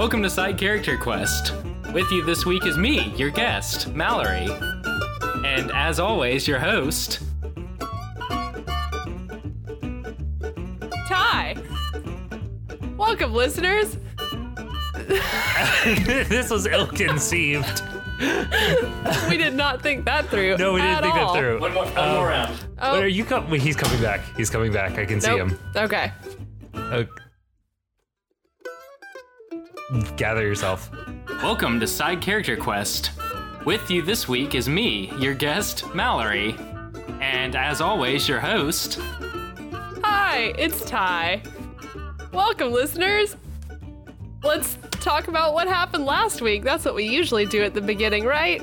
Welcome to Side Character Quest. With you this week is me, your guest, Mallory. And as always, your host. Ty. Welcome, listeners. this was ill conceived. We did not think that through. No, we didn't at think all. that through. One more, one more round. Oh, Wait, are you com- Wait, he's coming back. He's coming back. I can see him. Okay. Uh, gather yourself. Welcome to Side Character Quest. With you this week is me, your guest, Mallory. And as always, your host. Hi, it's Ty. Welcome, listeners. Let's talk about what happened last week. That's what we usually do at the beginning, right?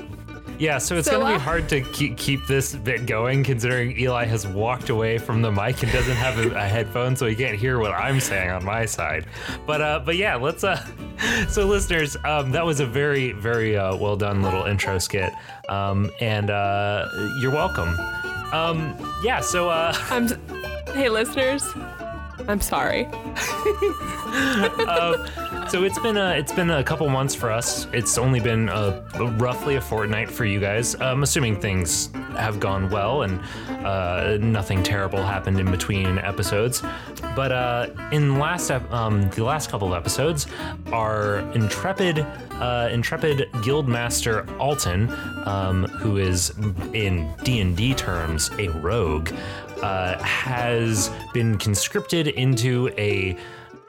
Yeah, so it's So, gonna uh, be hard to keep, keep this bit going considering Eli has walked away from the mic and doesn't have a, a headphone, so he can't hear what I'm saying on my side. But uh, but yeah, let's uh. So listeners, um, that was a very very uh, well done little intro skit, um, and uh, you're welcome. Um, yeah, so uh. I'm. Hey, listeners. I'm sorry. So it's been a it's been a couple months for us. It's only been uh roughly a fortnight for you guys. I'm assuming things have gone well and uh, nothing terrible happened in between episodes. But uh, in last ep- um, the last couple of episodes, our intrepid uh, intrepid guildmaster Alton, um, who is in D and D terms a rogue, uh, has been conscripted into a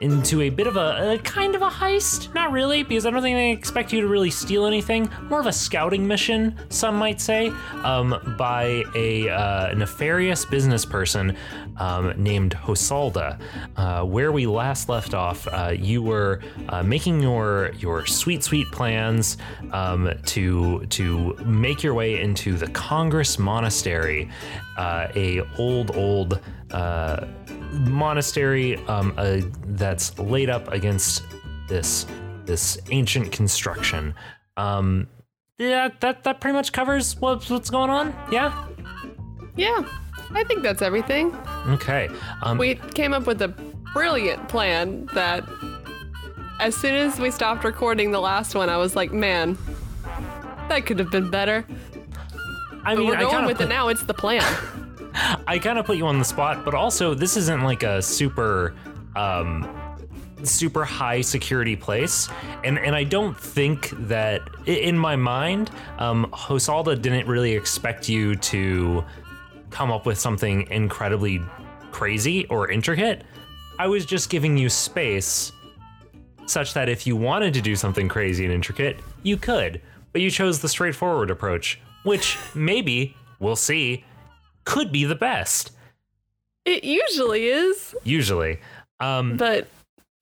into a bit of a, a kind of a heist. Not really, because I don't think they expect you to really steal anything. More of a scouting mission, some might say, um, by a uh, nefarious business person um, named Hosalda. Uh, where we last left off, uh, you were uh, making your your sweet sweet plans um, to to make your way into the Congress Monastery, uh, a old old. Uh, monastery um, uh, that's laid up against this this ancient construction. Um, yeah, that that pretty much covers what's what's going on. Yeah. Yeah, I think that's everything. Okay. Um, We came up with a brilliant plan that as soon as we stopped recording the last one, I was like, man, that could have been better. I But mean, we're going with of it now. It's the plan. I kind of put you on the spot, but also this isn't like a super um super high security place and and I don't think that in my mind um Hosalda didn't really expect you to come up with something incredibly crazy or intricate. I was just giving you space such that if you wanted to do something crazy and intricate, you could. But you chose the straightforward approach, which maybe, we'll see, could be the best. it usually is, Usually. Um, but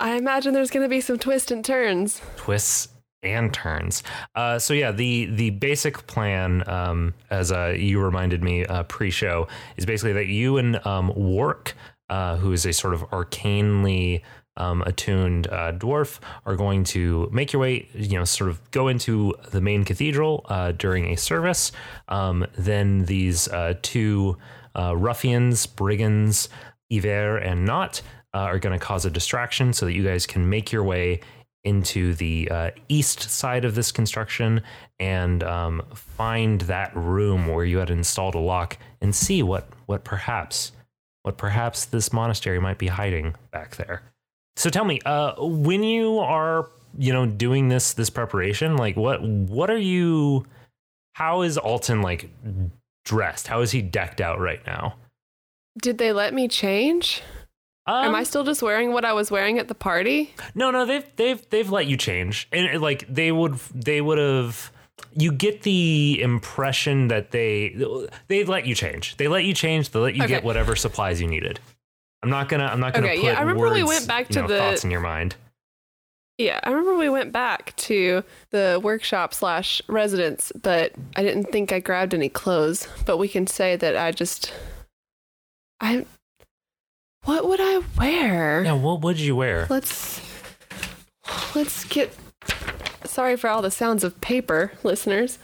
I imagine there's going to be some twists and turns. twists and turns. Uh, so yeah, the the basic plan, um, as uh, you reminded me uh, pre-show, is basically that you and um, Wark, uh, who is a sort of arcanely um, attuned uh, dwarf, are going to make your way, you know, sort of go into the main cathedral uh, during a service. Um, then these uh, two uh, ruffians, brigands, Iver and Not, uh, are going to cause a distraction so that you guys can make your way into the uh, east side of this construction and um, find that room where you had installed a lock and see what what perhaps what perhaps this monastery might be hiding back there. So tell me, uh, when you are you know doing this this preparation, like what what are you? How is Alton like dressed? How is he decked out right now? Did they let me change? Am Um, I still just wearing what I was wearing at the party? No, no, they've they've they've let you change, and like they would they would have. You get the impression that they they let you change. They let you change. They let you get whatever supplies you needed. I'm not gonna. I'm not gonna Okay, put yeah, I remember words, we went back you to know, the- thoughts in your mind. Yeah, I remember we went back to the workshop slash residence, but I didn't think I grabbed any clothes. But we can say that I just, I, what would I wear? Yeah. What would you wear? Let's, let's get. Sorry for all the sounds of paper, listeners.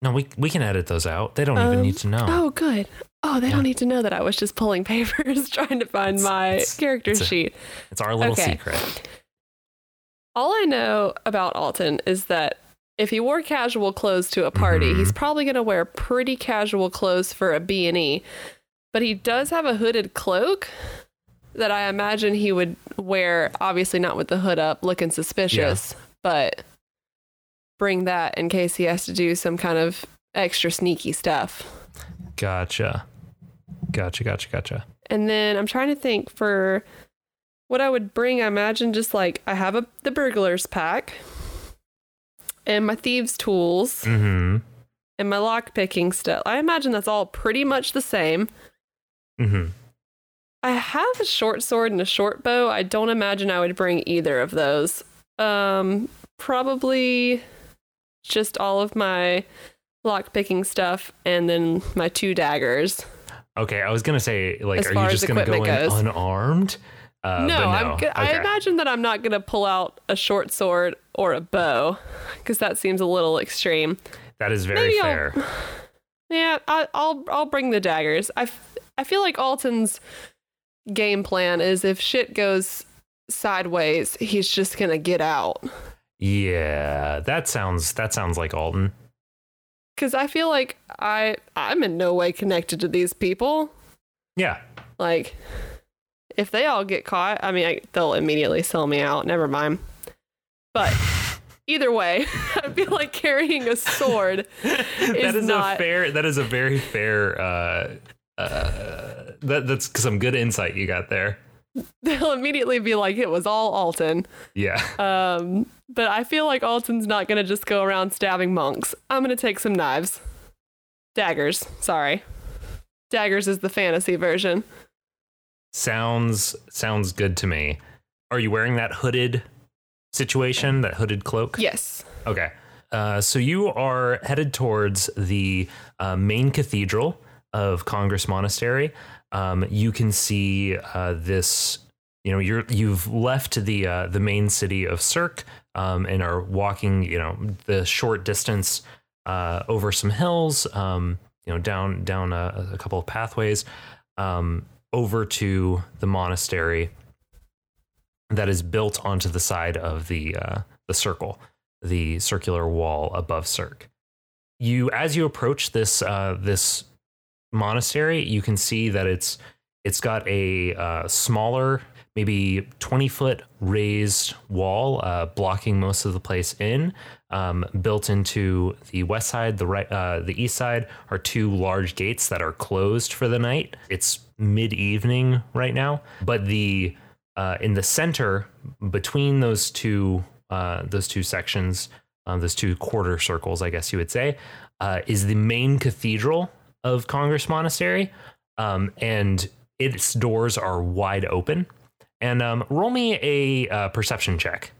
No, we we can edit those out. They don't even Um, need to know. Oh, good. Oh, they Yeah. don't need to know that I was just pulling papers trying to find It's- my it's- character it's a- sheet. It's our little okay. secret. All I know about Alton is that if he wore casual clothes to a party, Mhm. he's probably going to wear pretty casual clothes for a B&E. But he does have a hooded cloak that I imagine he would wear, obviously not with the hood up, looking suspicious, but bring that in case he has to do some kind of extra sneaky stuff. Gotcha. Gotcha. Gotcha. Gotcha. And then I'm trying to think for what I would bring. I imagine just like I have a the burglar's pack and my thieves' tools Mm-hmm. and my lock picking stuff. I imagine that's all pretty much the same. Mm-hmm. I have a short sword and a short bow. I don't imagine I would bring either of those. Um, probably just all of my lock picking stuff and then my two daggers. Okay, I was gonna say, like, As are you just gonna go in goes. unarmed? Uh, no, no. I'm. Go- I imagine that I'm not gonna pull out a short sword or a bow, because that seems a little extreme. that is very maybe I'll- fair. Yeah, I, I'll I'll bring the daggers. I, f- I feel like Alton's game plan is if shit goes sideways, he's just gonna get out. Yeah, that sounds that sounds like Alton. Because I feel like I I'm in no way connected to these people. Yeah, Like, if they all get caught, I mean, I, they'll immediately sell me out. Never mind. But either way, I feel like carrying a sword that is is not- a fair. That is a very fair. Uh, uh, that that's some good insight you got there. they'll immediately be like, it was all Alton. Yeah. Um, but I feel like Alton's not going to just go around stabbing monks. I'm going to take some knives. Daggers, sorry. Daggers is the fantasy version. Sounds sounds good to me. Are you wearing that hooded situation, that hooded cloak? Yes. Okay. Uh, so you are headed towards the uh, main cathedral of Congress Monastery. Um, you can see uh, this. You know, you're you've left the uh, the main city of Cirque um, and are walking. You know, the short distance uh, over some hills. Um, you know, down down a, a couple of pathways um, over to the monastery that is built onto the side of the uh, the circle the circular wall above Cirque. You, as you approach this uh, this monastery, you can see that it's it's got a uh, smaller, maybe twenty foot raised wall uh, blocking most of the place in. Um, built into the west side, the right, uh, the east side are two large gates that are closed for the night. It's mid evening right now, but the uh, in the center between those two uh, those two sections, uh, those two quarter circles, I guess you would say, is the main cathedral of Congress Monastery, um, and its doors are wide open. And um, roll me a uh, perception check,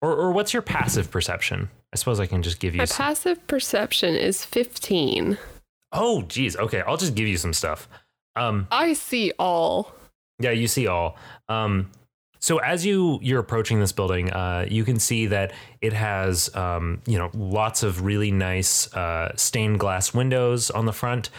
or or what's your passive perception? I suppose I can just give you. My some- passive perception is 15. oh, geez. Okay, I'll just give you some stuff. Um, I see all. Yeah, you see all. Um, so as you you're approaching this building, uh, you can see that it has um, you know lots of really nice uh, stained glass windows on the front.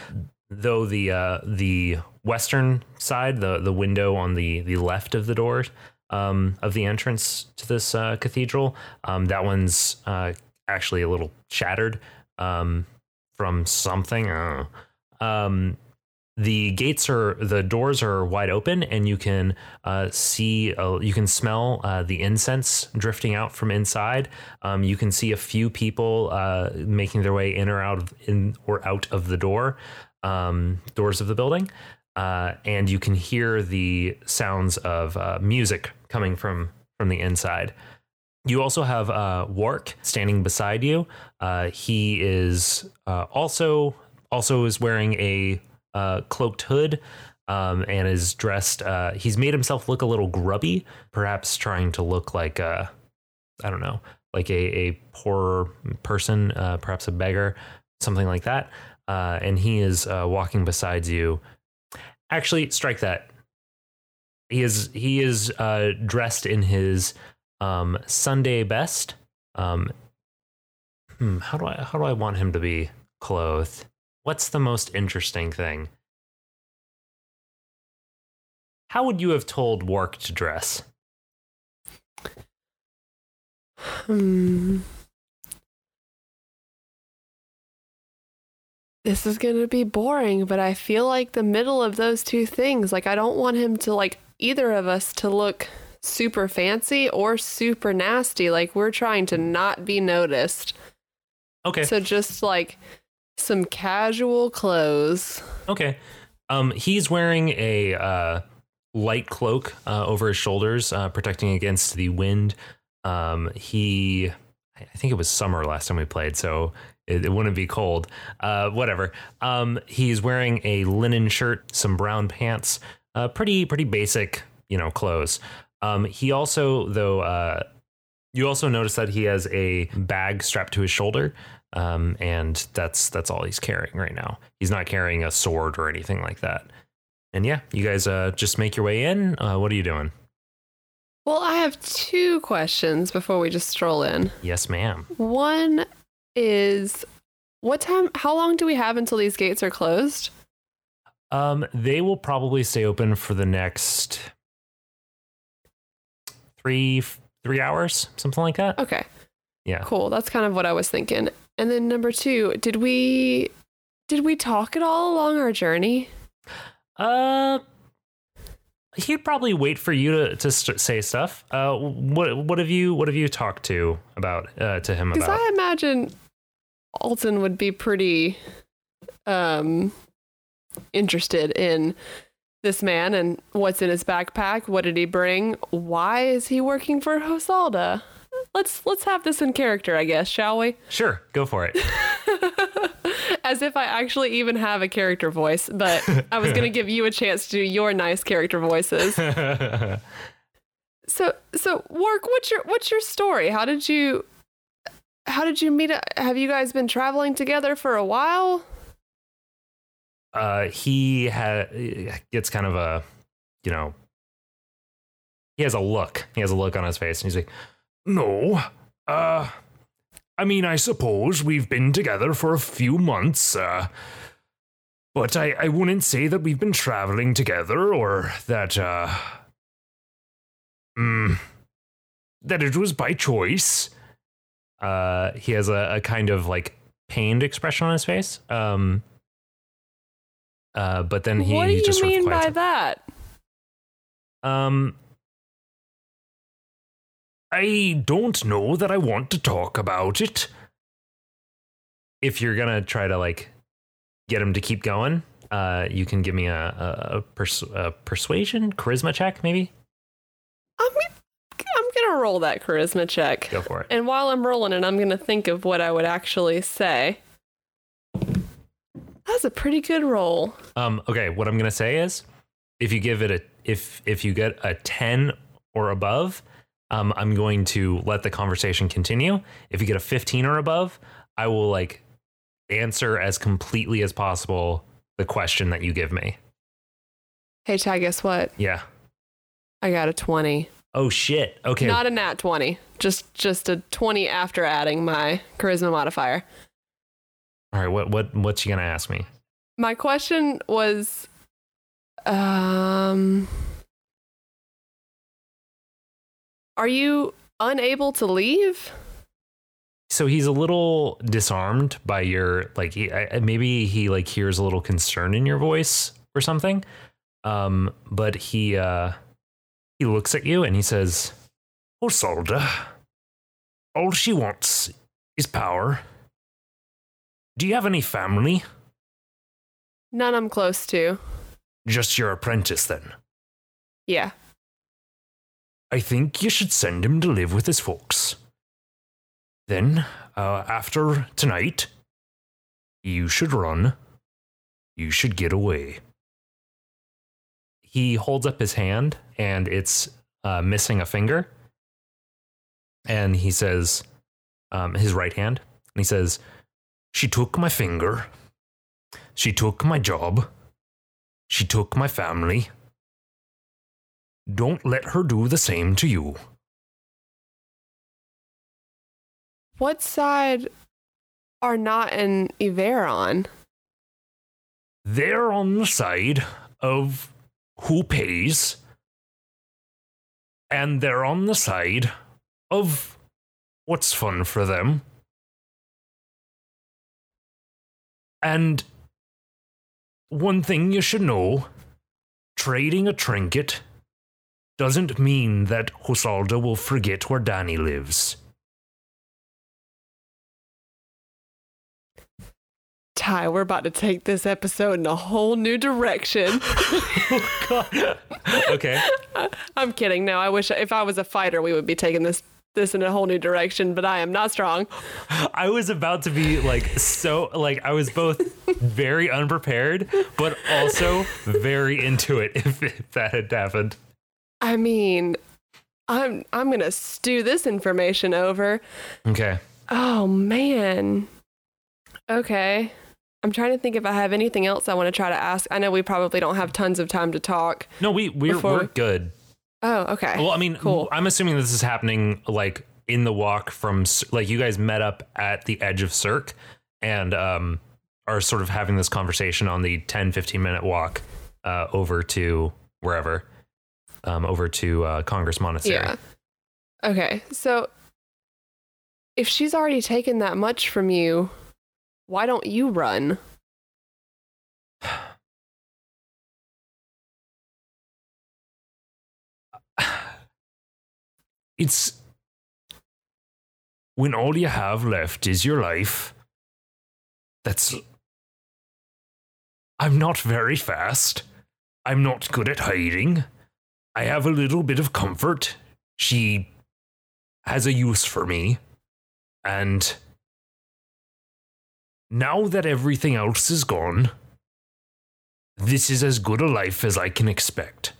Though the uh, the western side, the the window on the the left of the door um, of the entrance to this uh, cathedral, um, that one's uh, actually a little shattered um, from something. Um, the gates are the doors are wide open and you can uh, see uh, you can smell uh, the incense drifting out from inside. Um, you can see a few people uh, making their way in or out of in or out of the door um, doors of the building. Uh, and you can hear the sounds of uh, music coming from from the inside. You also have Wark standing beside you. He is also also is wearing a uh, cloaked hood um, and is dressed. Uh, he's made himself look a little grubby, perhaps trying to look like a, I don't know, like a, a poor person, uh, perhaps a beggar, something like that. Uh, and he is uh, walking beside you. Actually, strike that. He is he is uh, dressed in his um, Sunday best. Um, hmm, how do I how do I want him to be clothed? What's the most interesting thing? How would you have told Wark to dress? Hmm. This is going to be boring, but I feel like the middle of those two things, like I don't want him to like either of us to look super fancy or super nasty. Like we're trying to not be noticed. Okay. So just like some casual clothes. Okay. Um, he's wearing a uh, light cloak uh, over his shoulders, uh, protecting against the wind. Um, he, I think it was summer last time we played, so it, it wouldn't be cold. Uh, whatever. Um, he's wearing a linen shirt, some brown pants, uh, pretty pretty basic, you know, clothes. Um, he also, though, uh, you also notice that he has a bag strapped to his shoulder um, and that's that's all he's carrying right now. He's not carrying a sword or anything like that. And yeah, you guys uh, just make your way in. Uh, what are you doing? Well, I have two questions before we just stroll in. Yes, ma'am. One is what time how long do we have until these gates are closed? Um, they will probably stay open for the next three three hours, something like that. Okay. Yeah. Cool. That's kind of what I was thinking. And then number 2, did we did we talk at all along our journey? Uh, he'd probably wait for you to to st- say stuff. Uh, what what have you what have you talked to about uh, to him Because? I imagine Alton would be pretty um interested in this man and what's in his backpack. What did he bring? Why is he working for Hosalda? Let's let's have this in character, I guess, shall we? Sure, go for it. As if I actually even have a character voice, but I was going to give you a chance to do your nice character voices. So, so Wark. What's your what's your story? How did you how did you meet? Have you guys been traveling together for a while? Uh, he ha- gets kind of a, you know, he has a look. He has a look on his face, and he's like, No. Uh I mean, I suppose we've been together for a few months, uh but I, I wouldn't say that we've been traveling together or that uh mm, that it was by choice. uh, he has a, a kind of like pained expression on his face. Um, uh, but then he, what do he you just of mean by quiets that? Um, I don't know that I want to talk about it. if you're gonna try to like get him to keep going, uh, you can give me a, a, a, pers- a persuasion charisma check, maybe. I'm I'm gonna roll that charisma check, Go for it. and while I'm rolling it, I'm gonna think of what I would actually say. That's a pretty good roll. Um, okay, what I'm gonna say is, if you give it a if if you get a ten or above, um, I'm going to let the conversation continue. If you get a 15 or above, I will like answer as completely as possible the question that you give me. Hey, Ty, guess what? Yeah. I got a twenty. Oh shit. Okay. Not a nat twenty. Just just a twenty after adding my charisma modifier. All right. What what what's you gonna ask me? My question was, um, are you unable to leave? So he's a little disarmed by your like. He, maybe he like hears a little concern in your voice or something. Um, but he uh he looks at you and he says, Osalda, all she wants is power. Do you have any family? None I'm close to. Just your apprentice, then. Yeah. I think you should send him to live with his folks. Then, uh, after tonight, you should run. You should get away. he holds up his hand and it's uh, missing a finger. And he says, um, his right hand, and he says, She took my finger. She took my job. She took my family. Don't let her do the same to you. What side are Not and Iver on? They're on the side of who pays, and they're on the side of what's fun for them. And one thing you should know trading a trinket doesn't mean that Hosalda will forget where Danny lives. Ty, we're about to take this episode in a whole new direction. okay. I'm kidding. No, I wish if I was a fighter, we would be taking this this in a whole new direction, but I am not strong. I was about to be like so like I was both very unprepared but also very into it if, if that had happened. I mean, I'm I'm to stew this information over. Okay. Oh man. Okay. I'm trying to think if I have anything else I want to try to ask. I know we probably don't have tons of time to talk. No, we we're Before- we're good. Oh, okay. Well, I mean, Cool. I'm assuming this is happening like in the walk from like you guys met up at the edge of Cirque and um are sort of having this conversation on the 10 15 minute walk uh over to wherever um over to uh Congress Monastery. Yeah. Okay. So if she's already taken that much from you, why don't you run? It's when all you have left is your life. That's. I'm not very fast. I'm not good at hiding. I have a little bit of comfort. She has a use for me. And now that everything else is gone, this is as good a life as I can expect.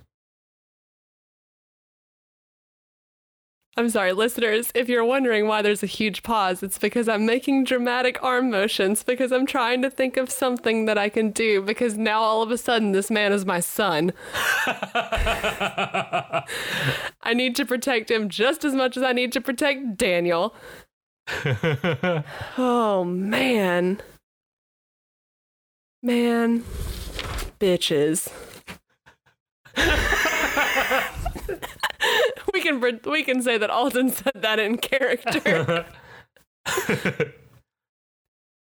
I'm sorry, listeners, if you're wondering why there's a huge pause, it's because I'm making dramatic arm motions because I'm trying to think of something that I can do because now all of a sudden this man is my son. I need to protect him just as much as I need to protect Daniel. oh, man. Man. Bitches. we can we can say that Alton said that in character.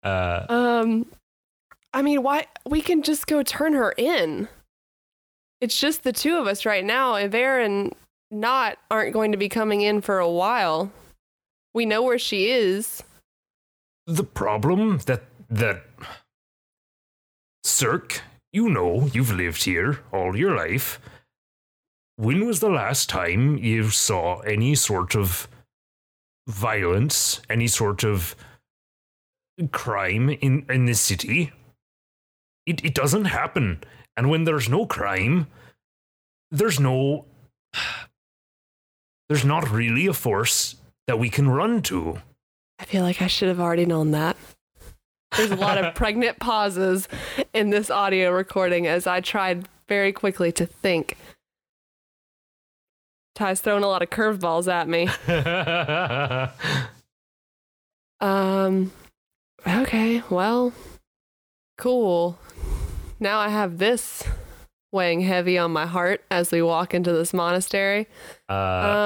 Uh um I mean, why we can just go turn her in. It's just the two of us right now. Iver and Not aren't going to be coming in for a while. We know where she is. the problem that that Cirque, you know, you've lived here all your life. When was the last time you saw any sort of violence, any sort of crime in, in this city? It it doesn't happen. And when there's no crime, there's no there's not really a force that we can run to. I feel like I should have already known that. There's a lot of pregnant pauses in this audio recording as I tried very quickly to think. Ty's throwing a lot of curveballs at me. Um, okay, well, cool. Now I have this weighing heavy on my heart as we walk into this monastery. uh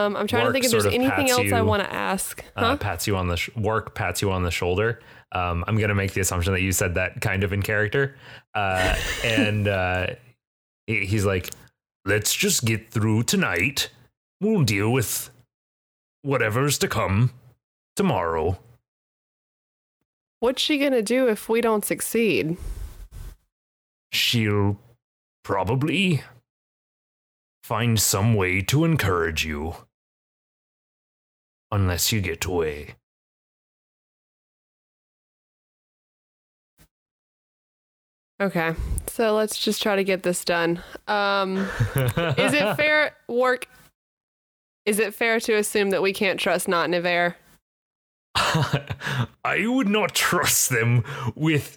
Um, I'm trying to think if there's anything else I want to ask. uh, Huh? pats you on the sh- Wark pats you on the shoulder. Um, I'm gonna make the assumption that you said that kind of in character, uh, and uh, he's like, let's just get through tonight. We'll deal with whatever's to come tomorrow. What's she gonna do if we don't succeed? She'll probably find some way to encourage you. Unless you get away. Okay, so let's just try to get this done. Um, is it fair Wark? Is it fair to assume that we can't trust Not Niver? I would not trust them with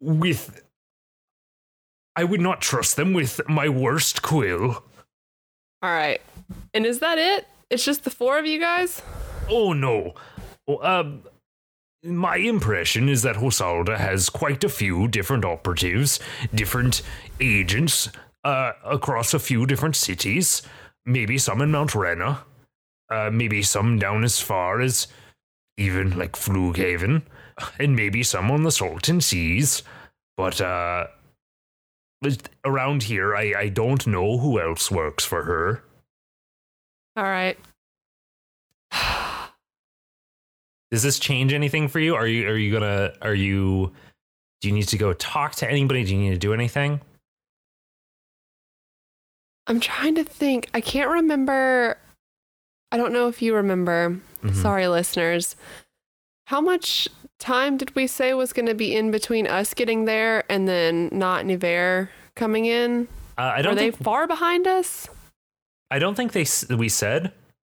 with I would not trust them with my worst quill. All right, and is that it? It's just the four of you guys. Oh no. Oh, um my impression is that Hosalda has quite a few different operatives, different agents uh, across a few different cities. Maybe some in Mount Rena. Uh, maybe some down as far as even like Flughaven, and maybe some on the Salton Seas. But uh, around here, I, I don't know who else works for her. All right. Does this change anything for you? Are you are you gonna are you do you need to go talk to anybody? Do you need to do anything? I'm trying to think. I can't remember. I don't know if you remember. Mhm. Sorry, listeners. How much time did we say was going to be in between us getting there and then not Niver coming in? Uh, I Are don't they think far behind us? I don't think they we said.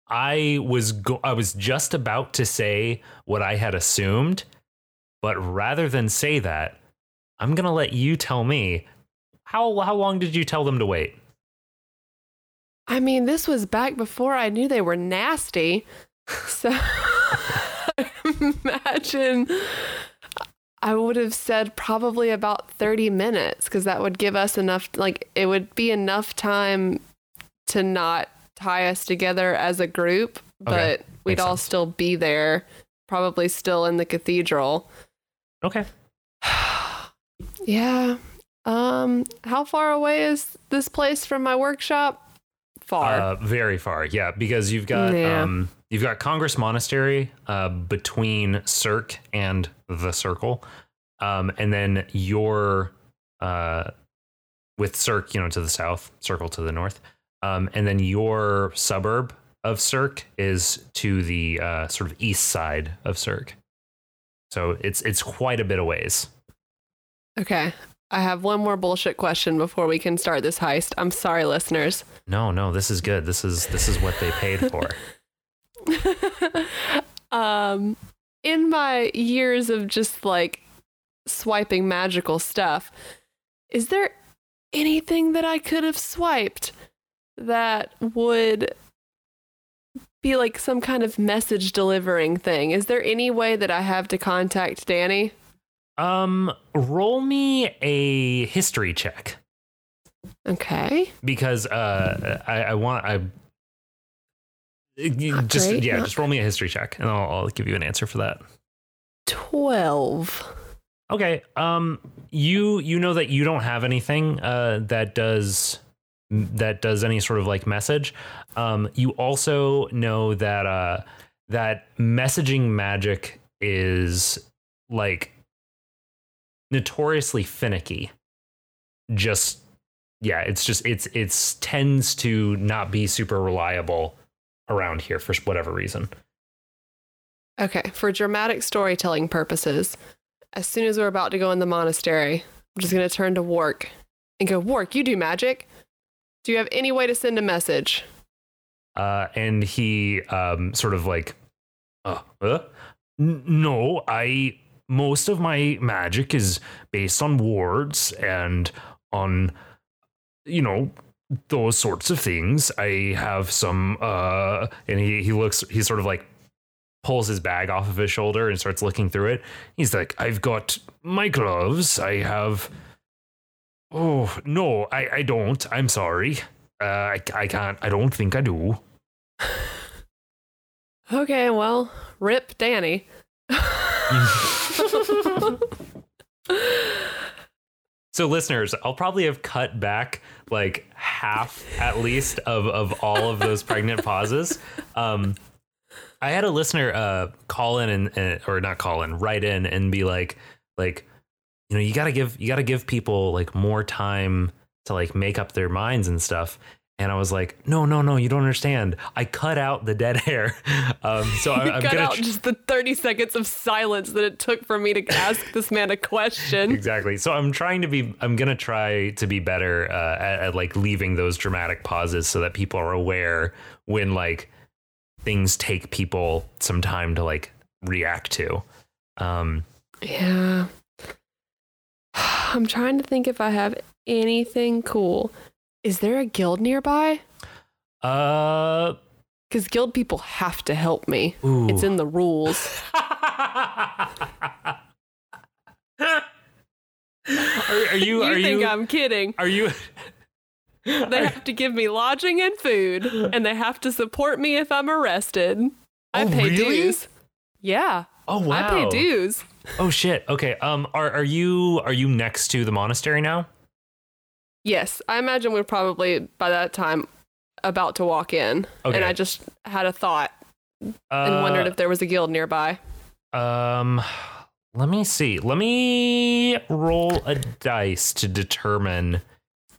I was go- I was just about to say what I had assumed, but rather than say that, I'm gonna let you tell me how how long did you tell them to wait? I mean, this was back before I knew they were nasty. So imagine I would have said probably about 30 minutes because that would give us enough, like, it would be enough time to not tie us together as a group, Okay. but we'd Makes all sense. still be there, probably still in the cathedral. Okay. yeah. Um, how far away is this place from my workshop? Far. Uh, very far, yeah, because you've got Yeah. um, you've got Congress Monastery uh, between Cirque and the Circle, um, and then your uh, with Cirque, you know, to the south, Circle to the north, um, and then your suburb of Cirque is to the uh, sort of east side of Cirque. So it's it's quite a bit of ways. Okay. I have one more bullshit question before we can start this heist. I'm sorry, listeners. No, no, this is good. This is this is what they paid for. um, in my years of just like swiping magical stuff, is there anything that I could have swiped that would be like some kind of message delivering thing? Is there any way that I have to contact Danny? Um, roll me a history check. Okay. because uh, I, I want I Not just great, yeah, not- just roll me a history check, and I'll, I'll give you an answer for that. 12. Okay. Um, you you know that you don't have anything uh that does that does any sort of like message. Um, you also know that uh that messaging magic is like notoriously finicky. Just yeah, it's just it's it's tends to not be super reliable around here for whatever reason. Okay, for dramatic storytelling purposes, as soon as we're about to go in the monastery, I'm just going to turn to Wark and go, Wark, you do magic. Do you have any way to send a message? uh, and he um, sort of like, uh, uh, "N- no, I most of my magic is based on wards and on, you know, those sorts of things. I have some, uh, and he he looks, he sort of like pulls his bag off of his shoulder and starts looking through it. He's like, I've got my gloves. I have. Oh no, I I don't. I'm sorry. Uh, I I can't. I don't think I do. Okay, well, rip Danny. So, listeners, I'll probably have cut back like half at least of, of all of those pregnant pauses. Um, I had a listener uh, call in and, and or not call in, write in and be like, like, you know, you gotta give you gotta give people like more time to like make up their minds and stuff. And I was like, no, no, no, you don't understand. I cut out the dead hair. Um, so I, I'm cut gonna out just the 30 seconds of silence that it took for me to ask this man a question. exactly so i'm trying to be i'm gonna try to be better uh, at, at like leaving those dramatic pauses so that people are aware when like things take people some time to like react to um Yeah. I'm trying to think if I have anything cool. Is there a guild nearby? uh Because guild people have to help me. ooh. It's in the rules. are, are you You are think you I'm kidding? are you They have to give me lodging and food, and they have to support me if I'm arrested. I Oh, pay really? dues. Yeah. Oh wow. I pay dues. Oh shit. Okay. Um. Are are you are you next to the monastery now? Yes. I imagine we're probably by that time about to walk in. Okay. And I just had a thought and Uh, wondered if there was a guild nearby. Um. Let me see. Let me roll a dice to determine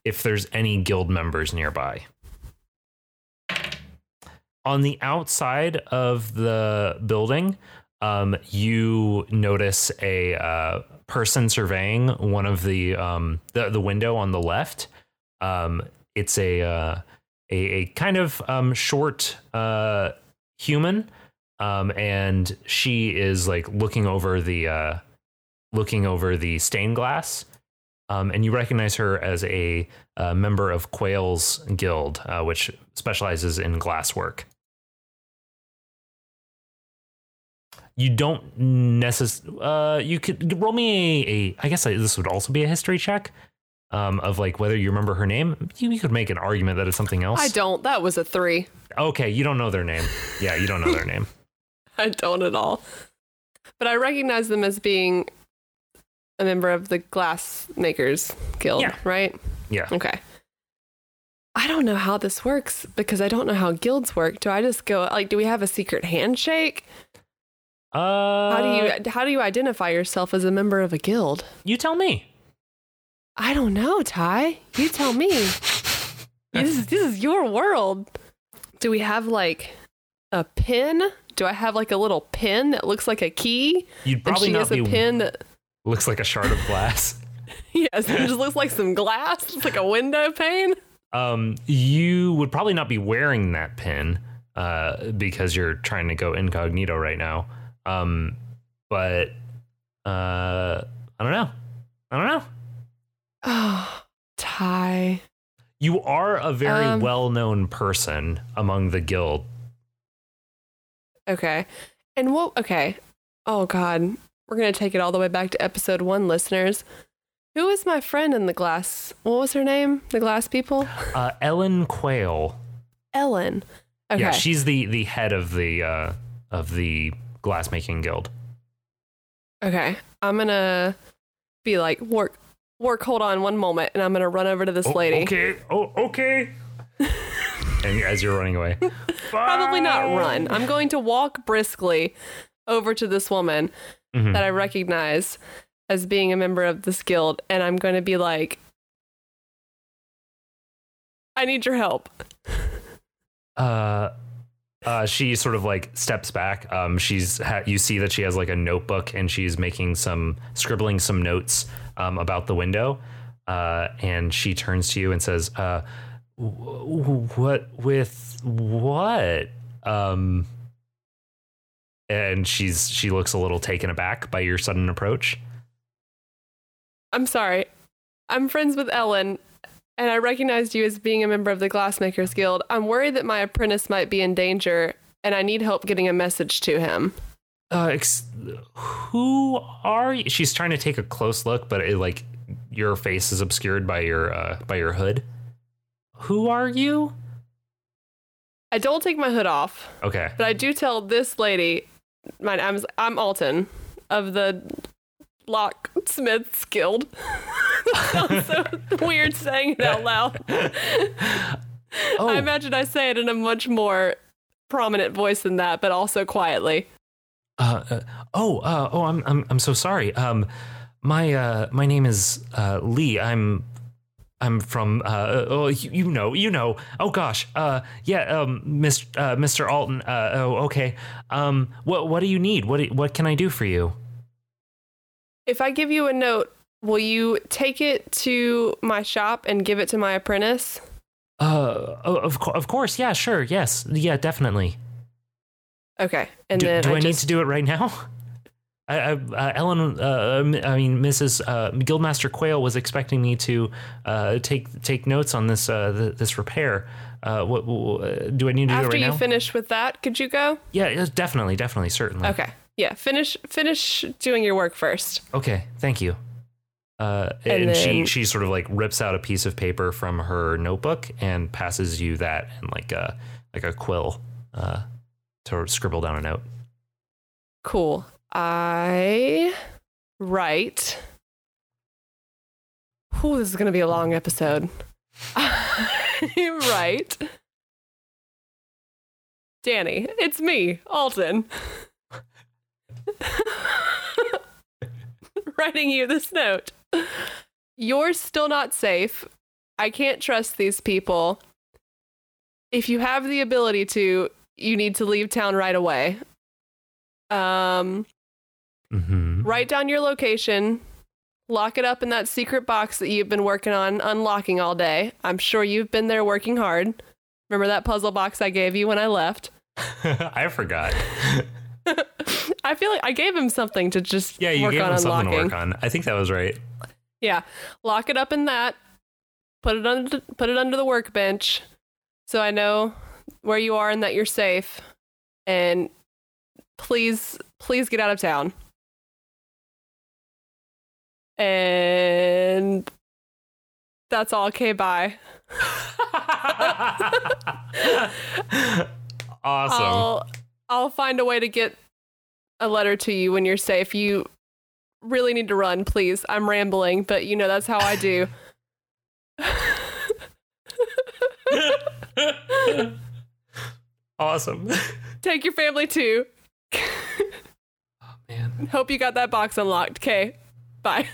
if there's any guild members nearby. On the outside of the building, um, you notice a uh, person surveying one of the um, the the window on the left. Um, it's a uh, a, a kind of um, short uh, human, um, and she is like looking over the uh, looking over the stained glass. Um, and you recognize her as a uh, member of Quail's Guild, uh, which specializes in glasswork. You don't necessarily. Uh, you could roll me a, a. I guess this would also be a history check, um, of like whether you remember her name. You, you could make an argument that it's something else. I don't. That was a three. Okay, you don't know their name. Yeah, you don't know their name. I don't at all. But I recognize them as being a member of the Glassmakers Guild, Yeah. right? Yeah. Okay. I don't know how this works because I don't know how guilds work. Do I just go like do we have a secret handshake? Uh, How do you how do you identify yourself as a member of a guild? You tell me. I don't know, Ty. You tell me. this is this is your world. Do we have like a pin? Do I have like a little pin that looks like a key? You'd probably not has be. a pin that Looks like a shard of glass. Yes, it just looks like some glass. It's like a window pane. um, you would probably not be wearing that pin uh, because you're trying to go incognito right now. Um, but uh, I don't know. I don't know. Oh, Ty. You are a very Um, well-known person among the guild. Okay. And what? Okay. Oh God, we're gonna take it all the way back to episode one, listeners. Who was my friend in the glass? What was her name? The glass people? Uh, Ellen Quayle. Ellen. Okay. Yeah, she's the the head of the uh, of the glassmaking guild. okay. I'm gonna be like, Wark, Wark. Hold on one moment, and I'm gonna run over to this Oh, lady. Okay. Oh, okay. and as you're running away, Probably not run. I'm going to walk briskly over to this woman Mhm. that I recognize as being a member of this guild, and I'm going to be like, I need your help. Uh, uh, she sort of like steps back. Um, she's ha- you see that she has like a notebook and she's making some scribbling some notes um, about the window. Uh, and she turns to you and says, uh, w- "What with what?" Um, and she's she looks a little taken aback by your sudden approach. I'm sorry. I'm friends with Ellen, and I recognized you as being a member of the Glassmakers Guild. I'm worried that my apprentice might be in danger, and I need help getting a message to him. Uh, ex- who are you? She's trying to take a close look, but it, like your face is obscured by your uh, by your hood. Who are you? I don't take my hood off, Okay. but I do tell this lady, my, I'm, I'm Alton of the Locksmiths Guild. Sounds so weird saying it out loud. Oh, I imagine I say it in a much more prominent voice than that, but also quietly. uh, uh, oh, uh, oh, I'm, I'm, I'm so sorry. Um, my, uh, my name is uh, Lee. I'm, I'm from. Uh, oh, you, you know, you know. Oh gosh. Uh, yeah. Um, Mr. Uh, Mr. Alton. Uh, oh, okay. Um, what, what do you need? What, what can I do for you? If I give you a note, will you take it to my shop and give it to my apprentice? Uh, of, co- of course. Yeah, sure. Yes. Yeah, definitely. Okay. And do then do I, I, need to do it right now? I, I, uh, Ellen, uh, m- I mean, Mrs. Uh, Guildmaster Quail was expecting me to uh, take take notes on this uh, th- this repair. Uh, what, what do I need to do it right now? after you finish with that, could you go? yeah, definitely, definitely, certainly. Okay. Yeah. Finish finish doing your work first. Okay, thank you. Uh, and And she then- she sort of like rips out a piece of paper from her notebook and passes you that and like a like a quill uh, to scribble down a note. Cool. I write. Ooh, this is going to be a long episode. I write. Danny, it's me, Alton. Writing you this note. You're still not safe. I can't trust these people. If you have the ability to, you need to leave town right away. Um, Mm-hmm. write down your location, lock it up in that secret box that you've been working on unlocking all day. I'm sure you've been there working hard. Remember that puzzle box I gave you when I left? I forgot. I feel like I gave him something to just Yeah, you work gave on him something to work on. I think that was right. Yeah, lock it up in that. Put it under put it under the workbench, so I know where you are and that you're safe. And please, please get out of town. And that's all. Okay, bye. awesome. I'll I'll find a way to get a letter to you when you're safe. You really need to run, please. I'm rambling, but you know that's how I do. awesome. Take your family too. Oh man. Hope you got that box unlocked. Okay. Bye.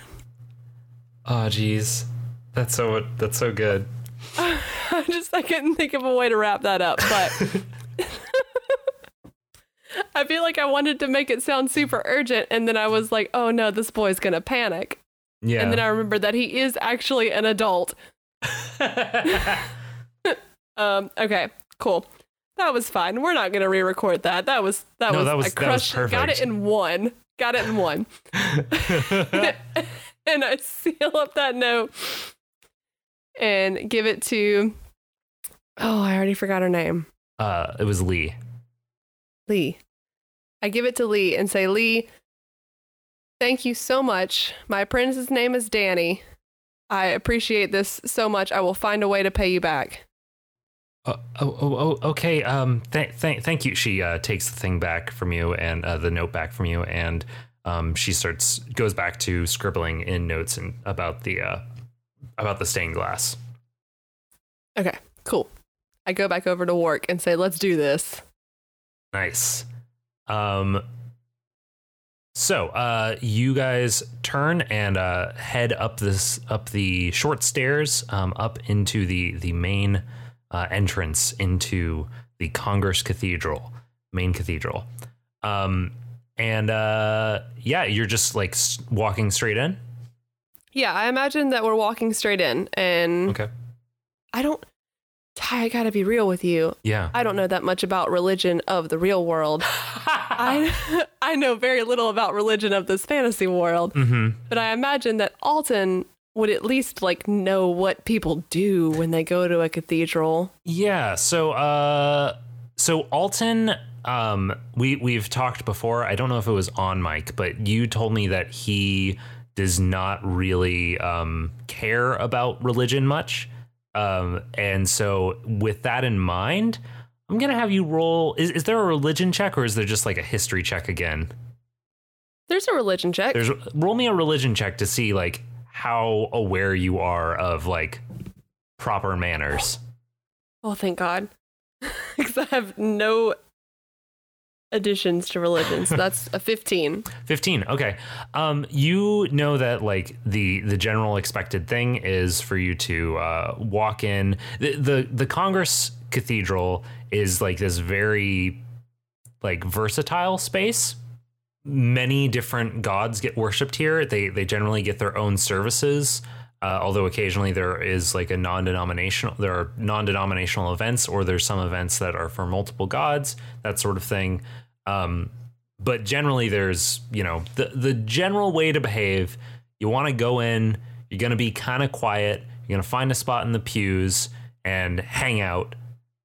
Oh, jeez. That's so. That's so good. I just I couldn't think of a way to wrap that up, but I feel like I wanted to make it sound super urgent and then I was like, "Oh no, this boy's to panic." Yeah. And then I remembered that he is actually an adult. Um okay, cool. That was fine. We're not to re-record that. That was that No, was that was- I that was crushed got it in one. Got it in one. and I seal up that note and give it to Oh, I already forgot her name. uh, it was Lee. Lee. I give it to Lee and say, Lee, thank you so much. My apprentice's name is Danny. I appreciate this so much. I will find a way to pay you back. Oh, oh, oh, oh, okay. Um, th- th- thank you. She uh, takes the thing back from you and uh, the note back from you, and um, she starts goes back to scribbling in notes and about the uh, about the stained glass. Okay, cool. I go back over to Wark and say, let's do this. Nice. Um. So, uh, you guys turn and uh, head up this up the short stairs, um, up into the the main uh, entrance into the Congress Cathedral, main cathedral. Um, and uh, yeah, you're just like walking straight in. Yeah, I imagine that we're walking straight in, and Okay. I don't. Ty, I gotta be real with you. Yeah. I don't know that much about religion of the real world. I I know very little about religion of this fantasy world. mm-hmm. But I imagine that Alton would at least like know what people do when they go to a cathedral. Yeah. So, uh, so Alton, um, we we've talked before. I don't know if it was on mic, but you told me that he does not really um, care about religion much. Um, and so, with that in mind, I'm gonna have you roll. Is is there a religion check or is there just like a history check again? There's a religion check. There's roll me a religion check to see like how aware you are of like proper manners. oh, thank God. Because I have no additions to religion. So that's a 15. 15 okay. Um you know that like the the general expected thing is for you to uh walk in. The the, the congress cathedral is like this very like versatile space. Many different gods get worshipped here. They they generally get their own services uh, although occasionally there is like a non-denominational there are non-denominational events or there's some events that are for multiple gods that sort of thing um, but generally there's you know the the general way to behave you want to go in you're going to be kind of quiet you're going to find a spot in the pews and hang out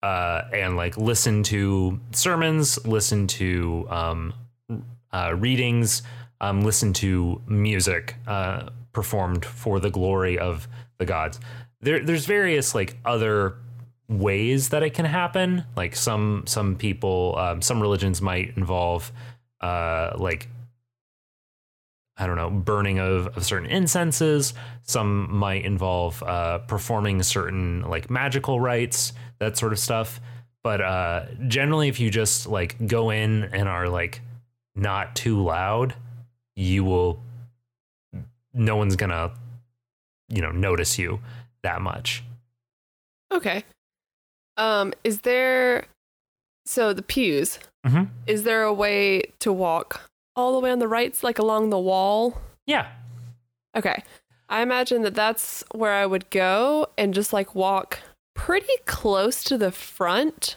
uh, and like listen to sermons listen to um, uh, readings um, listen to music uh, performed for the glory of the gods. There, there's various like other ways that it can happen like some some people um, some religions might involve uh, like I don't know, burning of, of certain incenses. Some might involve uh, performing certain like magical rites, that sort of stuff. But uh, generally, if you just like go in and are like not too loud, you will. No one's gonna, you know, notice you that much. Okay. Um, is there so the pews? Mhm. Is there a way to walk all the way on the right, like along the wall? Yeah. Okay. I imagine that that's where I would go and just like walk pretty close to the front.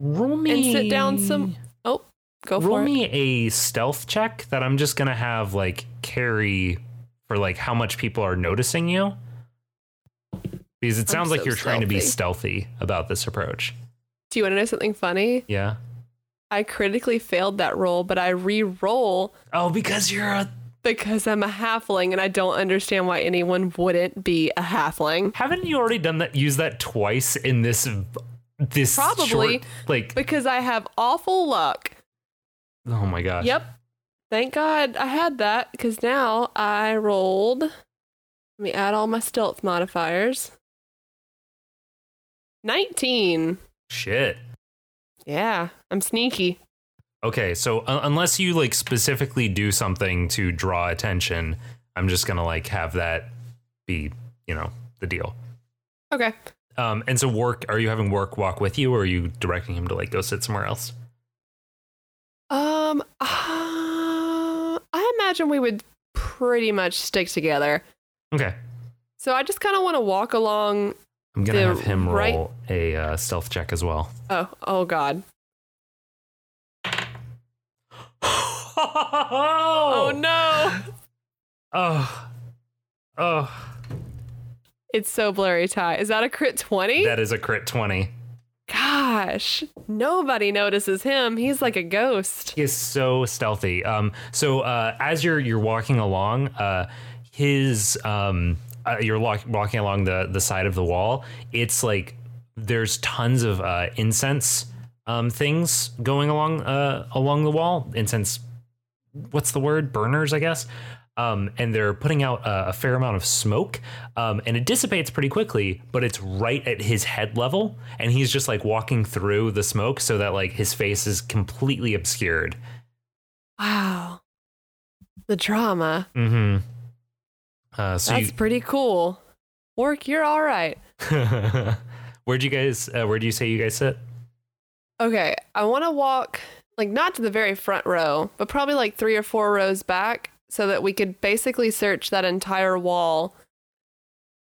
Roll me And sit down some- Oh, go roll for it. me a stealth check that I'm just gonna have like carry for like how much people are noticing you. Because it sounds like you're trying to be stealthy about this approach. Do you want to know something funny? Yeah. I critically failed that roll, but I re-roll Oh, because you're a because I'm a halfling and I don't understand why anyone wouldn't be a halfling. haven't you already done that use that twice in this this Probably. short, like Because I have awful luck. oh my gosh. Yep. Thank God I had that because now I rolled. Let me add all my stealth modifiers. 19. Shit. Yeah, I'm sneaky. Okay, so uh, unless you like specifically do something to draw attention, I'm just gonna like have that be, you know, the deal. Okay. Um, and so Wark, are you having Wark walk with you, or are you directing him to like go sit somewhere else? Um, uh, I imagine we would pretty much stick together. Okay, So I just kind of want to walk along. I'm gonna The have him roll right- a uh, stealth check as well. Oh, oh God. Oh oh no. Oh, oh, It's so blurry, Ty. Is that a crit 20? that is a crit twenty. Gosh, nobody notices him. He's like a ghost. He is so stealthy. Um, so uh, as you're you're walking along, uh, his um, uh, you're walk, walking along the the side of the wall. It's like there's tons of uh, incense um, things going along uh, along the wall. Incense, what's the word? Burners, I guess. Um, and they're putting out a, a fair amount of smoke, um, and it dissipates pretty quickly. But it's right at his head level, and he's just like walking through the smoke so that like his face is completely obscured. Wow. The drama. Mm-hmm. Uh, so That's pretty cool. Wark, you're all right. where do you guys? Uh, where do you say you guys sit? Okay, I want to walk like not to the very front row, but probably like three or four rows back so that we could basically search that entire wall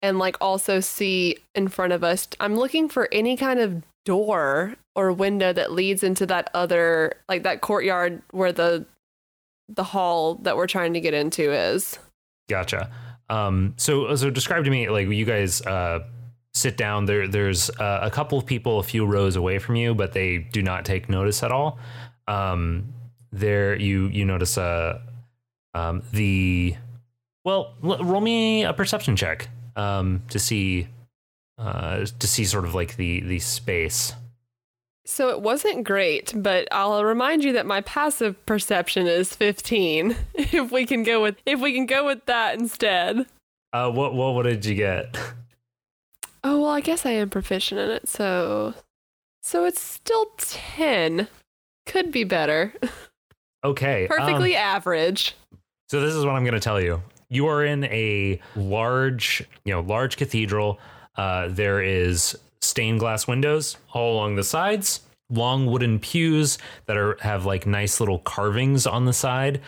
and like also see in front of us. I'm looking for any kind of door or window that leads into that other like that courtyard where the the hall that we're trying to get into is. Gotcha. Um, so so describe to me like you guys uh, sit down. There there's uh, a couple of people a few rows away from you, but they do not take notice at all. Um, there you you notice uh, um, the well l- roll me a perception check um, to see uh, to see sort of like the the space. So it wasn't great, but I'll remind you that my passive perception is 15. If we can go with if we can go with that instead. Uh, what what what did you get? Oh, well, I guess I am proficient in it. So so it's still 10. Could be better. Okay, um, Perfectly average. So this is what I'm going to tell you. You are in a large, you know, large cathedral. Uh, there is stained glass windows all along the sides, long wooden pews that are have like nice little carvings on the side.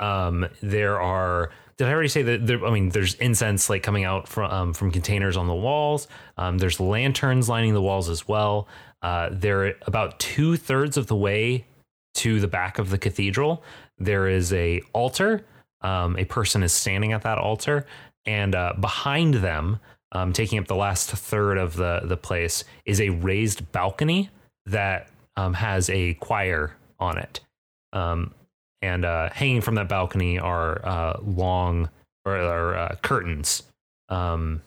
Um, there are. Did I already say that? There, I mean, there's incense like coming out from um, from containers on the walls. Um, there's lanterns lining the walls as well. Uh, they're about two thirds of the way to the back of the cathedral. There is a altar. Um, a person is standing at that altar, and uh, behind them, um, taking up the last third of the the place, is a raised balcony that um, has a choir on it. Um, and uh, hanging from that balcony are uh, long or, or uh, curtains, um,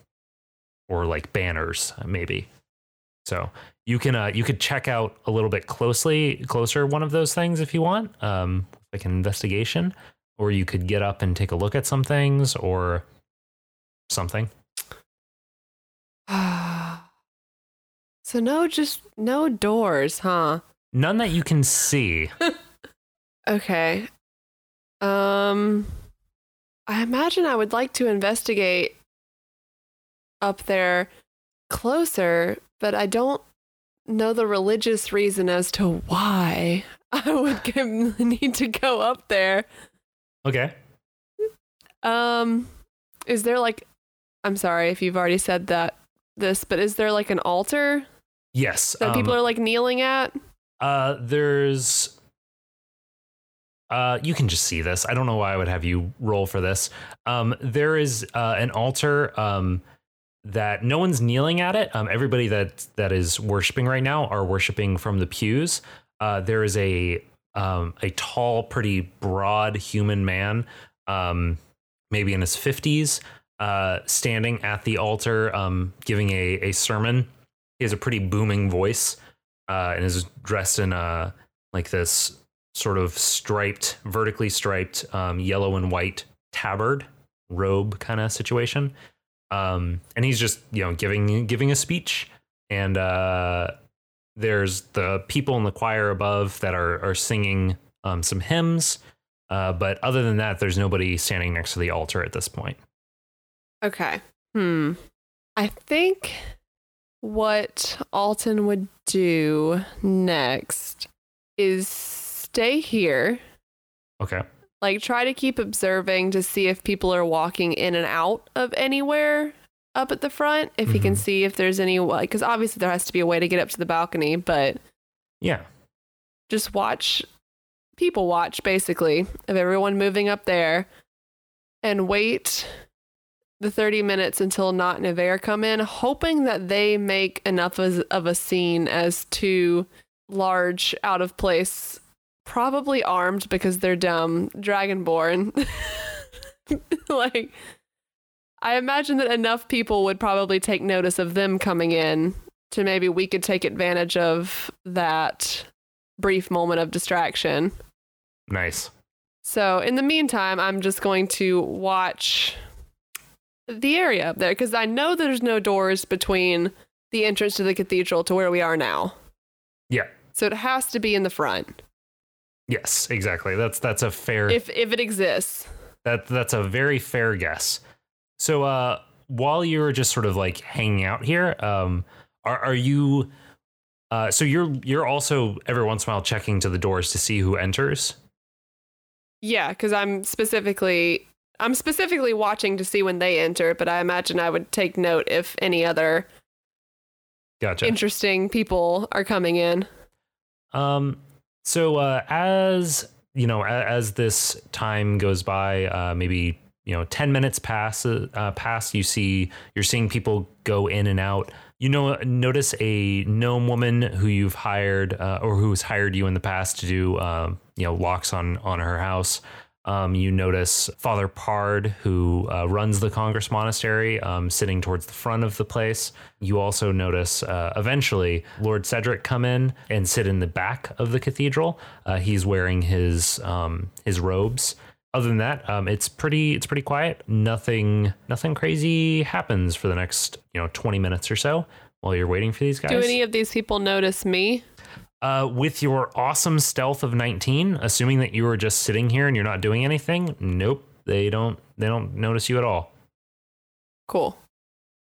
or like banners, maybe. So you can uh, you could check out a little bit closely closer one of those things if you want, um, like an investigation, or you could get up and take a look at some things or something. so no, just no doors, huh? None that you can see. Okay. Um, I imagine I would like to investigate up there closer, but I don't know the religious reason as to why I would need to go up there. Okay. Um, is there like, I'm sorry if you've already said that this, but is there like an altar Yes. that people um, are like kneeling at? Uh, there's. Uh, you can just see this. I don't know why I would have you roll for this. Um, there is uh, an altar um, that no one's kneeling at it. Um, everybody that that is worshiping right now are worshiping from the pews. Uh, there is a um, a tall, pretty broad human man, um, maybe in his fifties, uh, standing at the altar, um, giving a a sermon. He has a pretty booming voice uh, and is dressed in a like this sort of striped, vertically striped, um, yellow and white tabard robe kind of situation. Um, and he's just you know giving giving a speech, and uh, there's the people in the choir above that are are singing um, some hymns. Uh, but other than that, there's nobody standing next to the altar at this point. Okay. Hmm. I think what Alton would do next is stay here, Okay. like try to keep observing to see if people are walking in and out of anywhere up at the front. If he can Mhm. see if there's any like, because obviously there has to be a way to get up to the balcony, but Yeah. just watch people watch basically of everyone moving up there and wait the 30 minutes until Not and Aver come in, hoping that they make enough as, of a scene as two large, out of place, probably armed because they're dumb, dragonborn. like, I imagine that enough people would probably take notice of them coming in to maybe we could take advantage of that brief moment of distraction. Nice. So, in the meantime, I'm just going to watch the area up there because I know there's no doors between the entrance to the cathedral to where we are now. Yeah. So it has to be in the front Yes. Exactly. That's that's a fair. if if it exists. That that's a very fair guess. So uh while you're just sort of like hanging out here, um are are you uh so you're you're also every once in a while checking to the doors to see who enters? Yeah, because I'm specifically I'm specifically watching to see when they enter, but I imagine I would take note if any other Gotcha. interesting people are coming in. Um, so uh, as you know, as, as this time goes by, uh, maybe you know, ten minutes pass uh, pass. You see, you're seeing people go in and out. You know, notice a gnome woman who you've hired uh, or who's hired you in the past to do, um, you know, locks on on her house. Um, you notice Father Pard, who uh, runs the Congress Monastery, um, sitting towards the front of the place. You also notice uh, eventually Lord Cedric come in and sit in the back of the cathedral. Uh, he's wearing his um, his robes. Other than that, um, it's pretty it's pretty quiet. Nothing nothing crazy happens for the next you know twenty minutes or so while you're waiting for these guys. Do any of these people notice me? Uh, with your awesome stealth of 19, assuming that you were just sitting here and you're not doing anything, nope, they don't they don't notice you at all. Cool.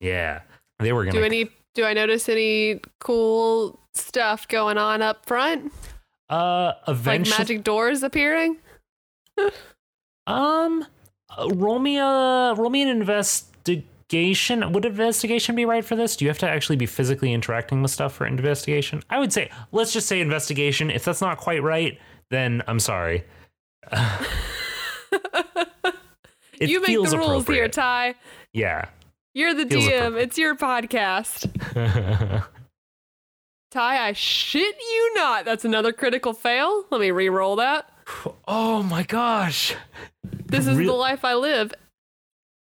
Yeah, they were gonna. Do any do I notice any cool stuff going on up front? uh, eventually, Like magic doors appearing? um, uh, roll me a roll me an investigation. Would investigation be right for this? Do you have to actually be physically interacting with stuff for investigation? I would say let's just say investigation. If that's not quite right, then I'm sorry. It you make feels the rules here. Ty. Yeah. You're the Feels DM. It's your podcast. Ty, I shit you not. That's another critical fail. Let me re-roll that. oh my gosh. This is Real- the life I live.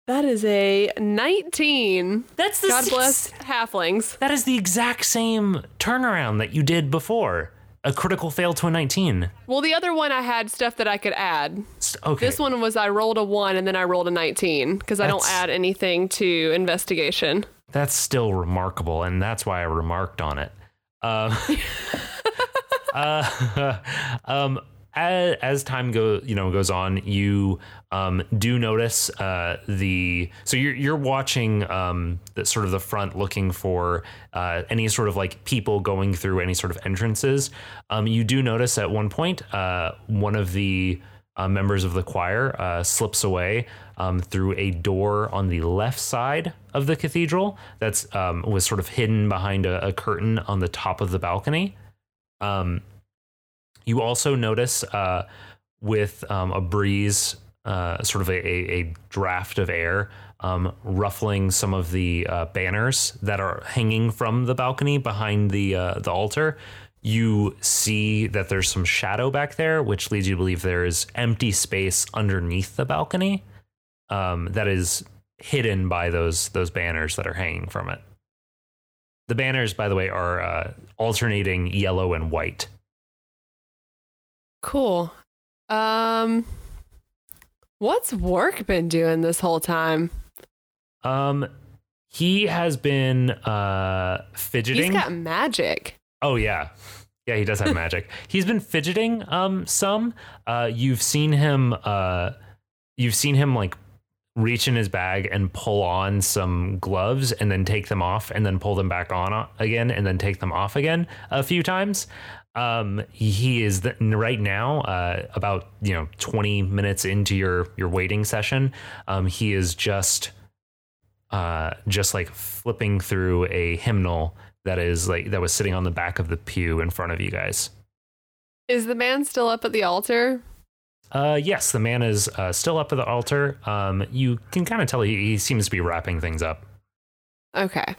That is a 19. That's the God bless halflings. That is the exact same turnaround that you did before. A critical fail to a 19. Well, the other one I had stuff that I could add. Okay. This one was I rolled a 1 and then I rolled a 19 because I don't add anything to investigation. That's still remarkable, and that's why I remarked on it. Um, uh, um, as, as time go, you know, goes on, you um, do notice uh, the. So you're you're watching um, sort of the front, looking for uh, any sort of like people going through any sort of entrances. Um, you do notice at one point uh, one of the uh, members of the choir uh, slips away um, through a door on the left side of the cathedral that's um, was sort of hidden behind a, a curtain on the top of the balcony. Um, you also notice uh, with um, a breeze, uh, sort of a, a, draft of air, um, ruffling some of the uh, banners that are hanging from the balcony behind the uh, the altar. You see that there's some shadow back there, which leads you to believe there is empty space underneath the balcony um, that is hidden by those those banners that are hanging from it. The banners, by the way, are uh, alternating yellow and white. Cool. Um what's Wark been doing this whole time? Um, he has been uh fidgeting. He's got magic. oh yeah, yeah, he does have magic. He's been fidgeting um some. Uh, you've seen him. Uh, you've seen him like reach in his bag and pull on some gloves and then take them off and then pull them back on uh, again and then take them off again a few times. Um, he is the, right now uh, about you know 20 minutes into your your waiting session. Um, he is just uh, just like flipping through a hymnal that is like that was sitting on the back of the pew in front of you guys. Is the man still up at the altar? Uh, yes, the man is uh, still up at the altar. Um, you can kind of tell he, he seems to be wrapping things up. Okay.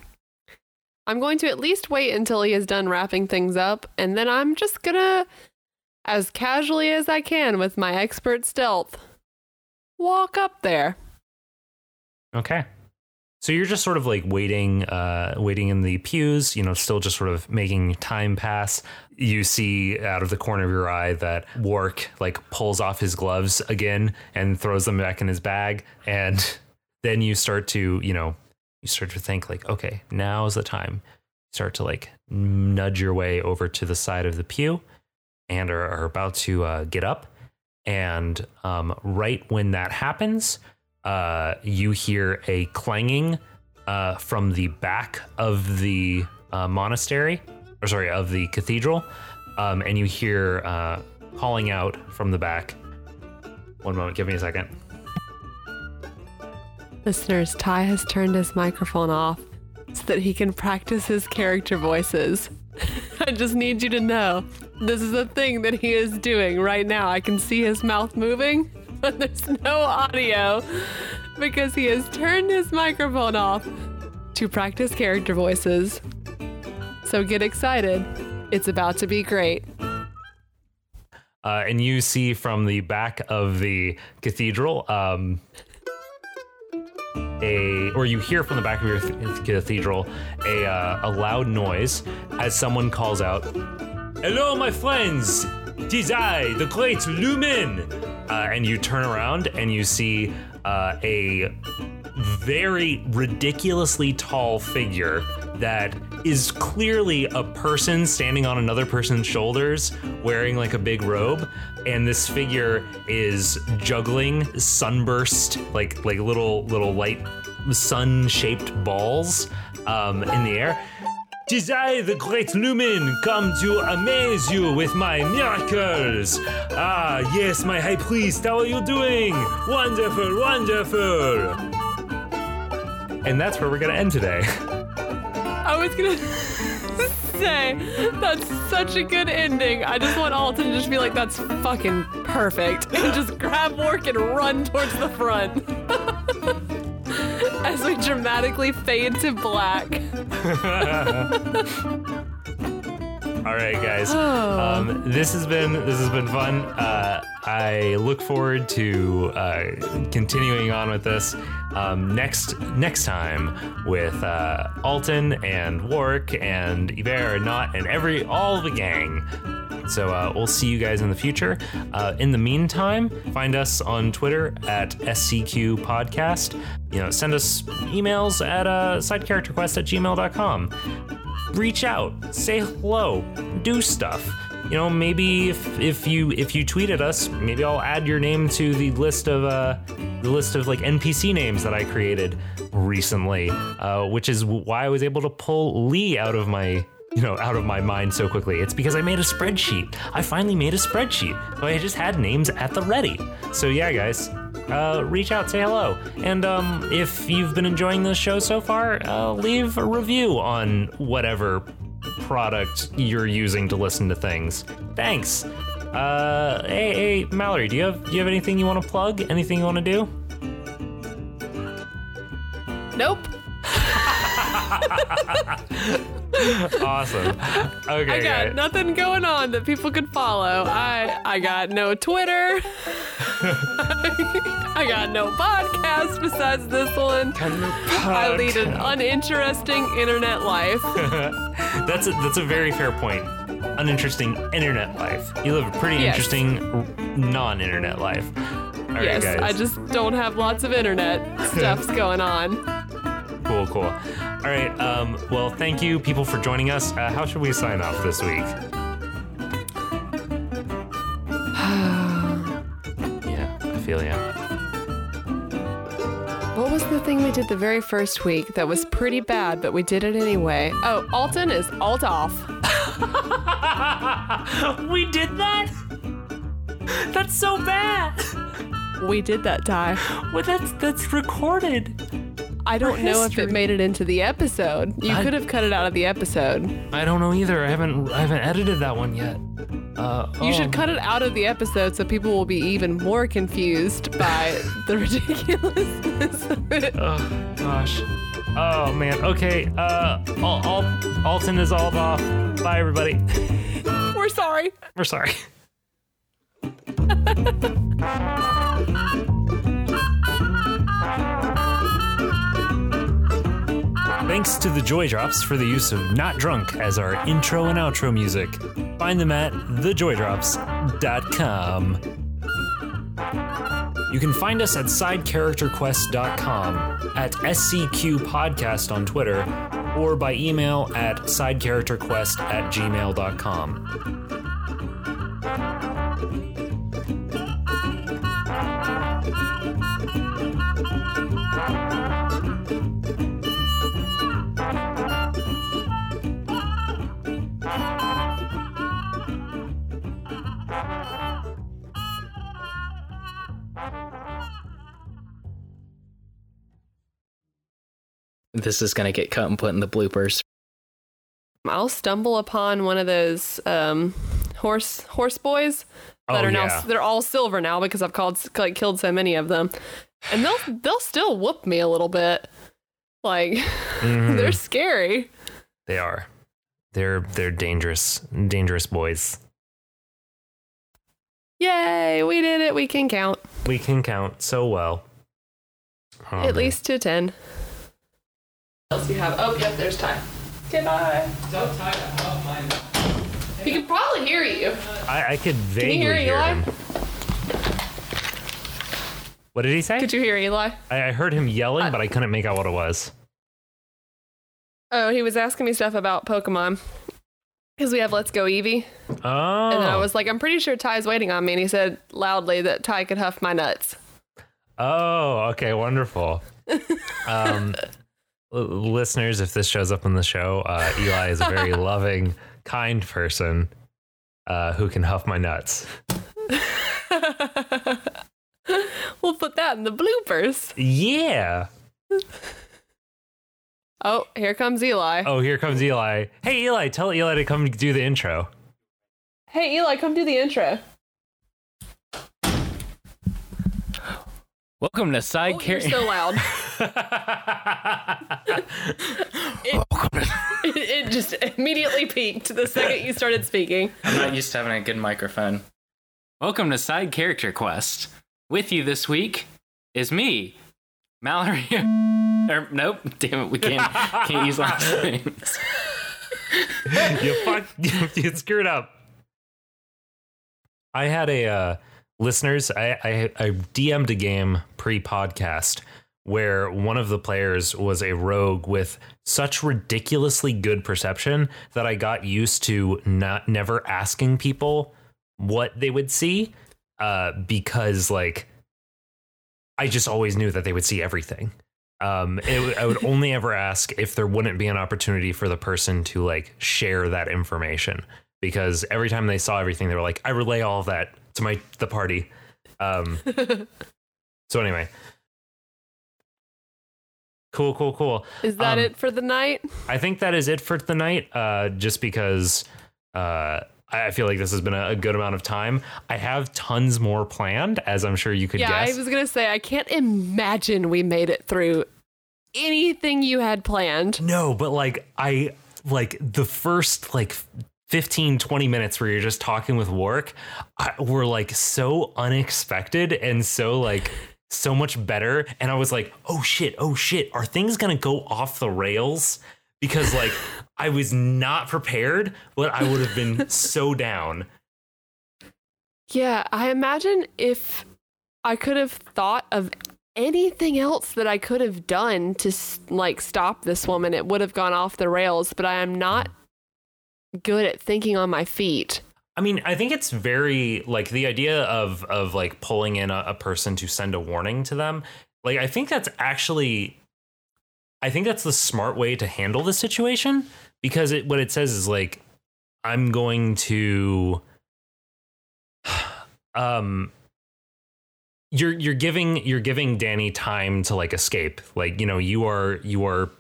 I'm going to at least wait until he is done wrapping things up, and then I'm just gonna, as casually as I can with my expert stealth, walk up there. Okay. So you're just sort of like waiting, uh, waiting in the pews, you know, still just sort of making time pass. You see out of the corner of your eye that Wark like pulls off his gloves again and throws them back in his bag. And then you start to, you know, you start to think like, okay, now is the time. Start to like nudge your way over to the side of the pew and are, are about to uh, get up. And um, right when that happens, uh, you hear a clanging uh, from the back of the uh, monastery, or sorry, of the cathedral, um, and you hear uh, calling out from the back. One moment, give me a second. Listeners, Ty has turned his microphone off so that he can practice his character voices. I just need you to know this is a thing that he is doing right now. I can see his mouth moving, but there's no audio because he has turned his microphone off to practice character voices. So get excited. It's about to be great. Uh, and you see from the back of the cathedral um, a, or you hear from the back of your th- cathedral a, uh, a loud noise as someone calls out, "Hello, my friends! Tis I, the great Lumen!" Uh, and you turn around and you see uh, a very ridiculously tall figure that is clearly a person standing on another person's shoulders wearing like a big robe and this figure is juggling sunburst like like little little light sun shaped balls um, in the air Tis I, the great Lumen, come to amaze you with my miracles. Ah, yes, my high priest, how are you doing? Wonderful, wonderful. And that's where we're gonna end today. I was gonna say that's such a good ending. I just want Alton to just be like, "That's fucking perfect," and just grab Wark and run towards the front. As we dramatically fade to black. All right, guys. Oh. Um, this has been this has been fun. Uh, I look forward to uh, continuing on with this um, next next time with uh, Alton and Warwick and Iber and Not and every all the gang. So uh, we'll see you guys in the future. Uh, in the meantime, find us on Twitter at SCQ Podcast. You know, send us emails at uh, sidecharacterquest at gmail.com. Reach out, say hello, do stuff. You know, maybe if, if you if you tweet at us, maybe I'll add your name to the list of uh, the list of like NPC names that I created recently, uh, which is why I was able to pull Lee out of my you know, out of my mind so quickly. It's because I made a spreadsheet. I finally made a spreadsheet. So I just had names at the ready. So yeah, guys, uh, reach out, say hello. And um, if you've been enjoying this show so far, uh, leave a review on whatever product you're using to listen to things. Thanks. Uh, hey, hey, Mallory, do you have do you have anything you want to plug? Anything you want to do? Nope. awesome. Okay, I got guys. nothing going on that people could follow. I I got no Twitter. I got no podcast besides this one. I lead an uninteresting internet life. that's a, that's a very fair point. Uninteresting internet life. You live a pretty Yes. interesting non-internet life. All right, yes, guys. I just don't have lots of internet stuffs going on. cool, cool. All right. Um, well, thank you, people, for joining us. Uh, how should we sign off this week? yeah, I feel ya. What was the thing we did the very first week that was pretty bad, but we did it anyway? Oh, Alton is alt off. we did that. That's so bad. We did that, Ty. Well, that's that's recorded. I don't know if it made it into the episode. You I- could have cut it out of the episode. I don't know either. I haven't I haven't edited that one yet. Uh, You oh. should cut it out of the episode so people will be even more confused by the ridiculousness of it. Oh gosh. Oh man. Okay. Uh, Al- Al- Alton is all off. Bye everybody. We're sorry. We're sorry. Thanks to the Joy Drops for the use of Not Drunk as our intro and outro music. Find them at thejoydrops.com. You can find us at sidecharacterquest.com, at SCQ Podcast on Twitter, or by email at sidecharacterquest at gmail.com. This is gonna get cut and put in the bloopers. I'll stumble upon one of those um, horse horse boys that Oh, are now yeah. they're all silver now because I've called like killed so many of them, and they'll they'll still whoop me a little bit. Like Mhm. they're scary. They are. They're they're dangerous, dangerous boys. Yay, we did it. We can count We can count so well. Oh, at man. least to ten. What else you have? Oh, yep, there's Ty. Okay, bye. He can probably hear you. I, I could vaguely Can you hear Eli? him. What did he say? Could you hear Eli? I, I heard him yelling, but I couldn't make out what it was. Oh, he was asking me stuff about Pokemon. Because we have Let's Go Eevee. Oh, And I was like, I'm pretty sure Ty's waiting on me. And he said loudly that Ty could huff my nuts. oh, okay, wonderful. um, l- listeners, if this shows up in the show, uh, Eli is a very loving, kind person uh, who can huff my nuts. we'll put that in the bloopers. Yeah. Oh, here comes Eli. Oh, here comes Eli. Hey, Eli, tell Eli to come do the intro. Hey, Eli, come do the intro. Welcome to Side Oh, you're so loud. it, it just immediately peaked the second you started speaking. I'm not used to having a good microphone. Welcome to Side Character Quest. With you this week is me, Mallory. or nope, damn it, we can't can't use last names. you fuck you screwed up. I had a uh, listeners. I, I I DM'd a game pre-podcast where one of the players was a rogue with such ridiculously good perception that I got used to not never asking people what they would see uh, because like I just always knew that they would see everything. Um, it, I would only ever ask if there wouldn't be an opportunity for the person to like share that information because every time they saw everything, they were like, "I relay all of that to my the party." Um, so anyway, cool, cool, cool. Is that Um, it for the night? I think that is it for the night. Uh, just because uh, I feel like this has been a, good amount of time. I have tons more planned, as I'm sure you could Yeah, guess. I was gonna say I can't imagine we made it through anything you had planned. No, but like I like the first like 15 20 minutes where you're just talking with Warwick I, were like so unexpected and so like so much better and I was like, "Oh shit, oh shit, are things going to go off the rails?" Because like I was not prepared, but I would have been so down. Yeah, I imagine if I could have thought of anything else that I could have done to like stop this woman, it would have gone off the rails. But I am not good at thinking on my feet. I mean, I think it's very like the idea of of like pulling in a, a person to send a warning to them. Like, I think that's actually, I think that's the smart way to handle the situation because it what it says is like, I'm going to, um, you're you're giving you're giving Danny time to like escape. Like, you know, you are you are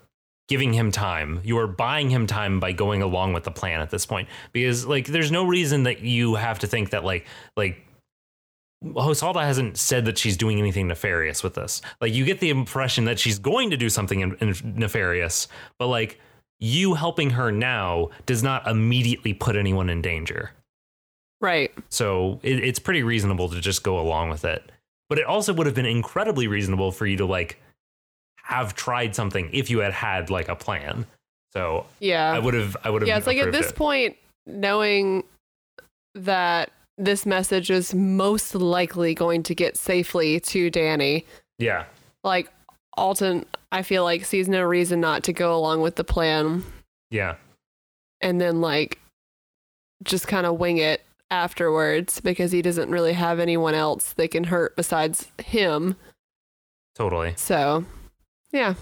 giving him time. You are buying him time by going along with the plan at this point. Because like there's no reason that you have to think that like like Hosalda hasn't said that she's doing anything nefarious with this. Like you get the impression that she's going to do something in, in nefarious, but like you helping her now does not immediately put anyone in danger. Right. So it, it's pretty reasonable to just go along with it. But it also would have been incredibly reasonable for you to like have tried something if you had had like a plan. So Yeah. I would have, I would have. yeah, it's like at this it. point, knowing that this message is most likely going to get safely to Danny, Yeah, like Alton, I feel like sees no reason not to go along with the plan yeah, and then like just kind of wing it afterwards because he doesn't really have anyone else they can hurt besides him. totally So, yeah,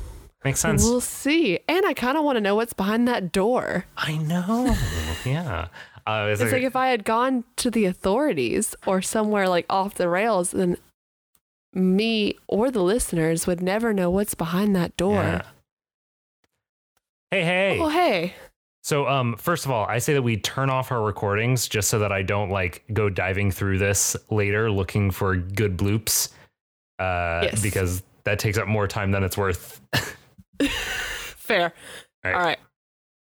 makes sense. we'll see. And I kind of want to know what's behind that door. I know. yeah. Uh, it's like- like if I had gone to the authorities or somewhere like off the rails, then me or the listeners would never know what's behind that door. yeah. Hey, hey. Oh, hey. So, um, first of all, I say that we turn off our recordings just so that I don't like go diving through this later looking for good bloops. Uh, Yes. because that takes up more time than it's worth. Fair. All right. All right.